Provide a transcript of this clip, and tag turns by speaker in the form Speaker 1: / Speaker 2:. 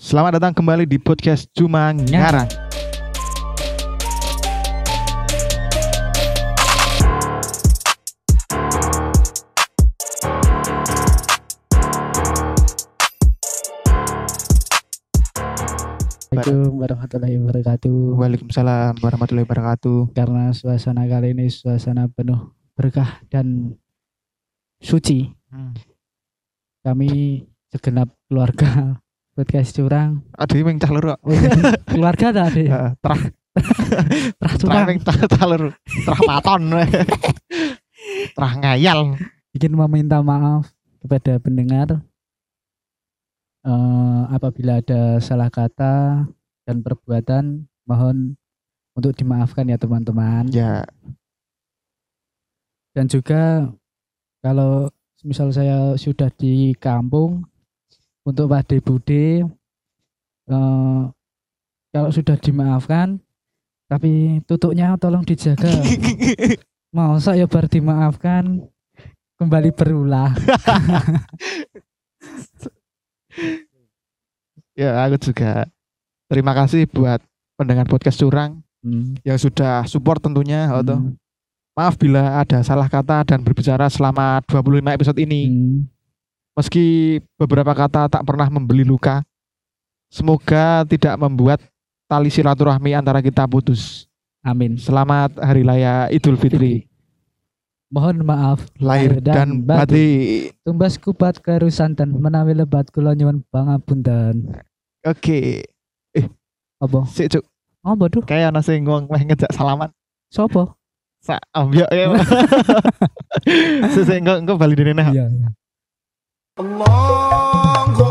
Speaker 1: Selamat datang kembali di podcast Cuma Ngarang.
Speaker 2: Assalamualaikum warahmatullahi wabarakatuh.
Speaker 1: Waalaikumsalam warahmatullahi wabarakatuh.
Speaker 2: Karena suasana kali ini suasana penuh berkah dan suci,
Speaker 1: Hmm.
Speaker 2: kami segenap keluarga podcast curang.
Speaker 1: Ada yang cah loro.
Speaker 2: Oh, keluarga tak ada ya?
Speaker 1: Heeh, Terah
Speaker 2: Terah
Speaker 1: terah
Speaker 2: curang.
Speaker 1: yang cah cah loro. Terah paton. Terah ngayal.
Speaker 2: Ingin meminta maaf kepada pendengar eh, apabila ada salah kata dan perbuatan mohon untuk dimaafkan ya teman-teman.
Speaker 1: Ya,
Speaker 2: dan juga kalau misal saya sudah di kampung untuk Pak Bude eh, kalau sudah dimaafkan tapi tutupnya tolong dijaga mau saya baru dimaafkan kembali berulah
Speaker 1: ya aku juga terima kasih buat pendengar podcast curang
Speaker 2: Hmm,
Speaker 1: yang sudah support tentunya.
Speaker 2: Hmm,
Speaker 1: Maaf bila ada salah kata dan berbicara selama 25 episode ini.
Speaker 2: hmm.
Speaker 1: Meski beberapa kata tak pernah membeli luka, semoga tidak membuat tali silaturahmi antara kita putus.
Speaker 2: amin.
Speaker 1: Selamat Hari Raya Idul Fitri,
Speaker 2: mohon maaf
Speaker 1: lahir dan batin.
Speaker 2: tumbas kupat kerusantan menawi lebat kula nyuwun pangapunten.
Speaker 1: Oke,
Speaker 2: apa?
Speaker 1: sik cuk,
Speaker 2: apa tuh
Speaker 1: kayak ana sing ngomong meh ngejak salaman.
Speaker 2: sopo?
Speaker 1: Sa ambyok ya. Sik sik engko engko bali dene nah.
Speaker 2: iya iya
Speaker 3: Allahu